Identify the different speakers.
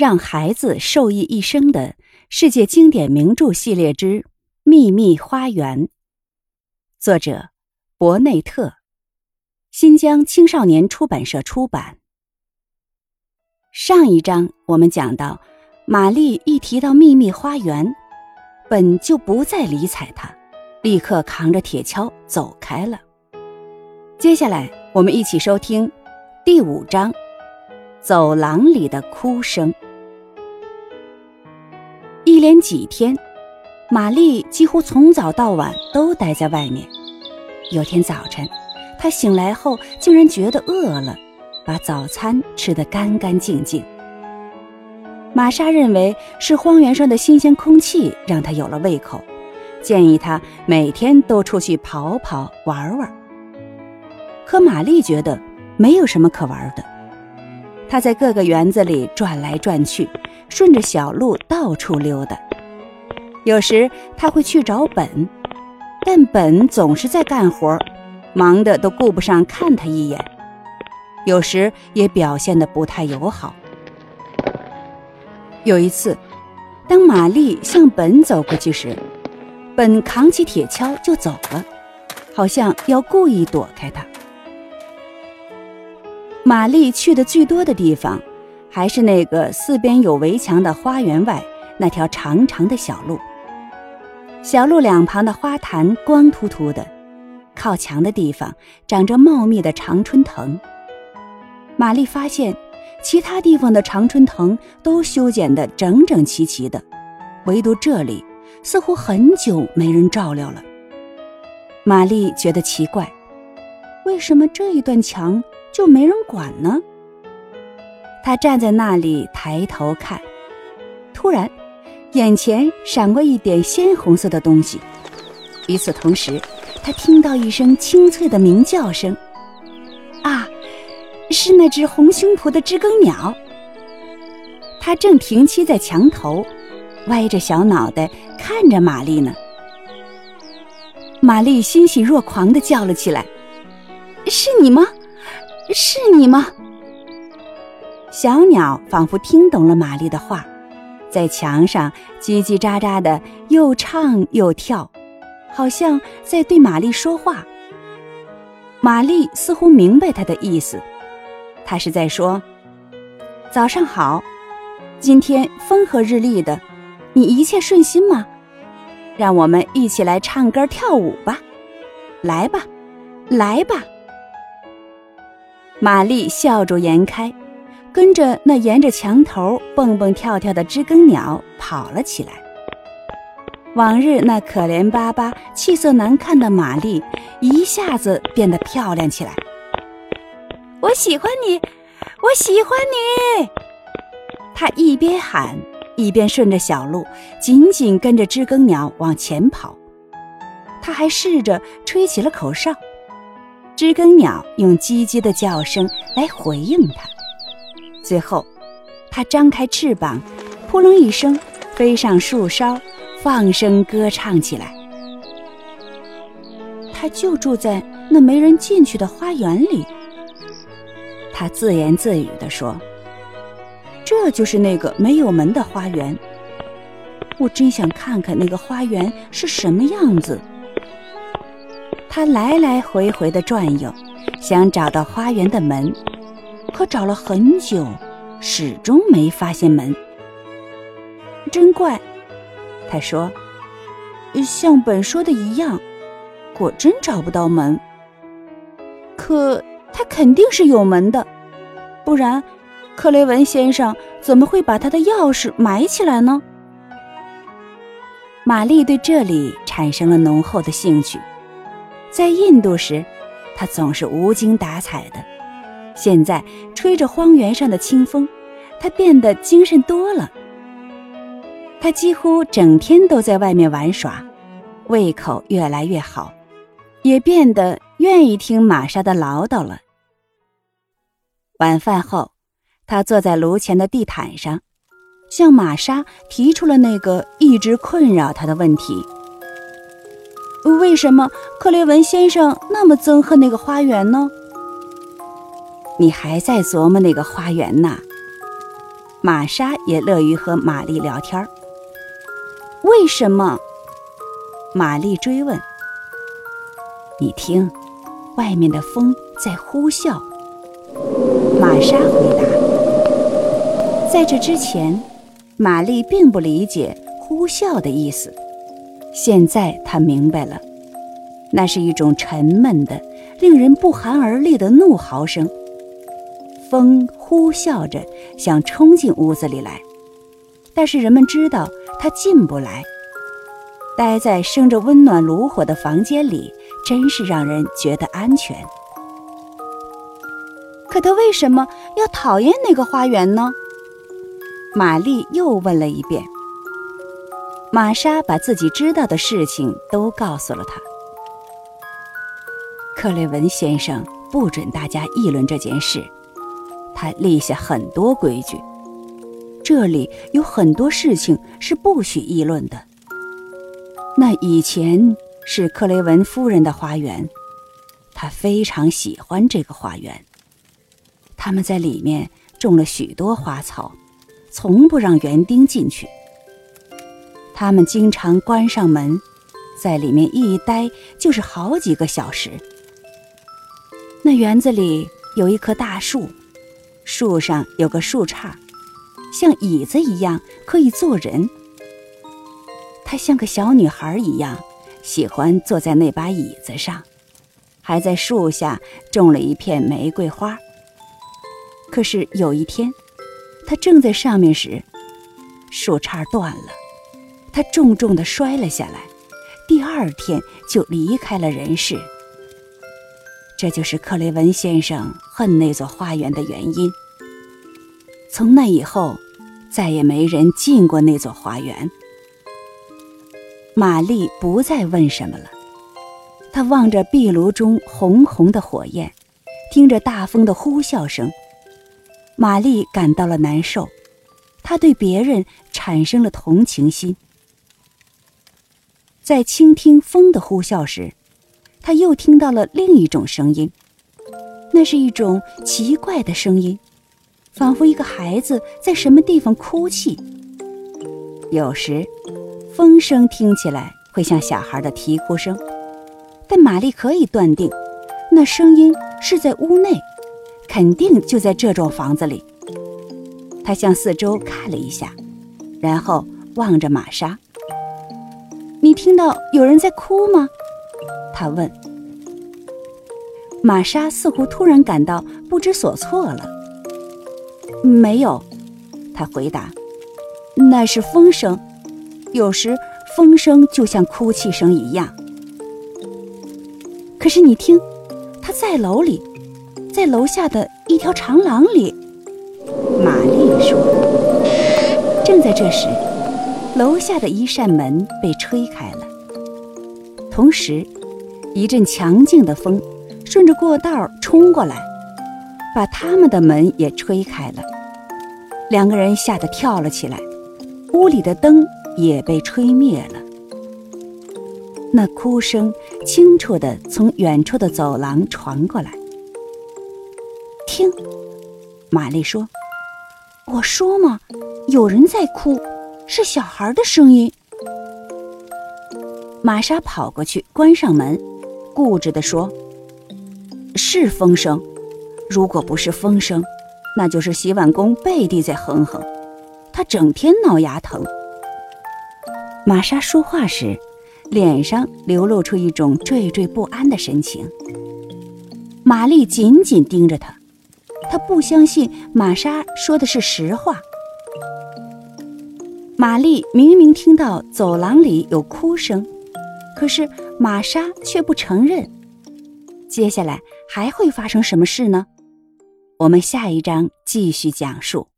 Speaker 1: 让孩子受益一生的世界经典名著系列之《秘密花园》，作者博内特，新疆青少年出版社出版。上一章我们讲到，玛丽一提到秘密花园，本就不再理睬他，立刻扛着铁锹走开了。接下来，我们一起收听第五章：走廊里的哭声。连几天，玛丽几乎从早到晚都待在外面。有天早晨，她醒来后竟然觉得饿了，把早餐吃得干干净净。玛莎认为是荒原上的新鲜空气让她有了胃口，建议她每天都出去跑跑玩玩。可玛丽觉得没有什么可玩的。她在各个园子里转来转去，顺着小路到处溜达。有时他会去找本，但本总是在干活，忙得都顾不上看他一眼。有时也表现得不太友好。有一次，当玛丽向本走过去时，本扛起铁锹就走了，好像要故意躲开她。玛丽去的最多的地方，还是那个四边有围墙的花园外那条长长的小路。小路两旁的花坛光秃秃的，靠墙的地方长着茂密的常春藤。玛丽发现，其他地方的常春藤都修剪得整整齐齐的，唯独这里似乎很久没人照料了。玛丽觉得奇怪，为什么这一段墙？就没人管呢。他站在那里抬头看，突然，眼前闪过一点鲜红色的东西。与此同时，他听到一声清脆的鸣叫声。啊，是那只红胸脯的知更鸟。它正停栖在墙头，歪着小脑袋看着玛丽呢。玛丽欣喜若狂地叫了起来：“是你吗？”是你吗？小鸟仿佛听懂了玛丽的话，在墙上叽叽喳喳的又唱又跳，好像在对玛丽说话。玛丽似乎明白他的意思，他是在说：“早上好，今天风和日丽的，你一切顺心吗？让我们一起来唱歌跳舞吧，来吧，来吧。”玛丽笑逐颜开，跟着那沿着墙头蹦蹦跳跳的知更鸟跑了起来。往日那可怜巴巴、气色难看的玛丽，一下子变得漂亮起来。我喜欢你，我喜欢你！她一边喊，一边顺着小路紧紧跟着知更鸟往前跑。她还试着吹起了口哨。知更鸟用叽叽的叫声来回应她，最后，它张开翅膀，扑棱一声飞上树梢，放声歌唱起来。它就住在那没人进去的花园里。它自言自语地说：“这就是那个没有门的花园。我真想看看那个花园是什么样子。”他来来回回的转悠，想找到花园的门，可找了很久，始终没发现门。真怪，他说：“像本说的一样，果真找不到门。可他肯定是有门的，不然，克雷文先生怎么会把他的钥匙埋起来呢？”玛丽对这里产生了浓厚的兴趣。在印度时，他总是无精打采的。现在吹着荒原上的清风，他变得精神多了。他几乎整天都在外面玩耍，胃口越来越好，也变得愿意听玛莎的唠叨了。晚饭后，他坐在炉前的地毯上，向玛莎提出了那个一直困扰他的问题。为什么克雷文先生那么憎恨那个花园呢？你还在琢磨那个花园呢？玛莎也乐于和玛丽聊天为什么？玛丽追问。你听，外面的风在呼啸。玛莎回答。在这之前，玛丽并不理解“呼啸”的意思。现在她明白了，那是一种沉闷的、令人不寒而栗的怒嚎声。风呼啸着想冲进屋子里来，但是人们知道它进不来。待在生着温暖炉火的房间里。真是让人觉得安全。可他为什么要讨厌那个花园呢？玛丽又问了一遍。玛莎把自己知道的事情都告诉了他。克雷文先生不准大家议论这件事，他立下很多规矩。这里有很多事情是不许议论的。那以前。是克雷文夫人的花园，他非常喜欢这个花园。他们在里面种了许多花草，从不让园丁进去。他们经常关上门，在里面一待就是好几个小时。那园子里有一棵大树，树上有个树杈，像椅子一样可以坐人。她像个小女孩一样。喜欢坐在那把椅子上，还在树下种了一片玫瑰花。可是有一天，他正在上面时，树杈断了，他重重地摔了下来。第二天就离开了人世。这就是克雷文先生恨那座花园的原因。从那以后，再也没人进过那座花园。玛丽不再问什么了，她望着壁炉中红红的火焰，听着大风的呼啸声。玛丽感到了难受，她对别人产生了同情心。在倾听风的呼啸时，她又听到了另一种声音，那是一种奇怪的声音，仿佛一个孩子在什么地方哭泣。有时。风声听起来会像小孩的啼哭声，但玛丽可以断定，那声音是在屋内，肯定就在这幢房子里。她向四周看了一下，然后望着玛莎：“你听到有人在哭吗？”她问。玛莎似乎突然感到不知所措了。“没有。”他回答，“那是风声。”有时风声就像哭泣声一样。可是你听，他在楼里，在楼下的一条长廊里。玛丽说。正在这时，楼下的一扇门被吹开了，同时，一阵强劲的风顺着过道冲过来，把他们的门也吹开了。两个人吓得跳了起来，屋里的灯。也被吹灭了。那哭声清楚地从远处的走廊传过来。听，玛丽说：“我说嘛，有人在哭，是小孩的声音。”玛莎跑过去，关上门，固执地说：“是风声。如果不是风声，那就是洗碗工背地在哼哼。他整天挠牙疼。”玛莎说话时，脸上流露出一种惴惴不安的神情。玛丽紧紧盯着他，她不相信玛莎说的是实话。玛丽明明听到走廊里有哭声，可是玛莎却不承认。接下来还会发生什么事呢？我们下一章继续讲述。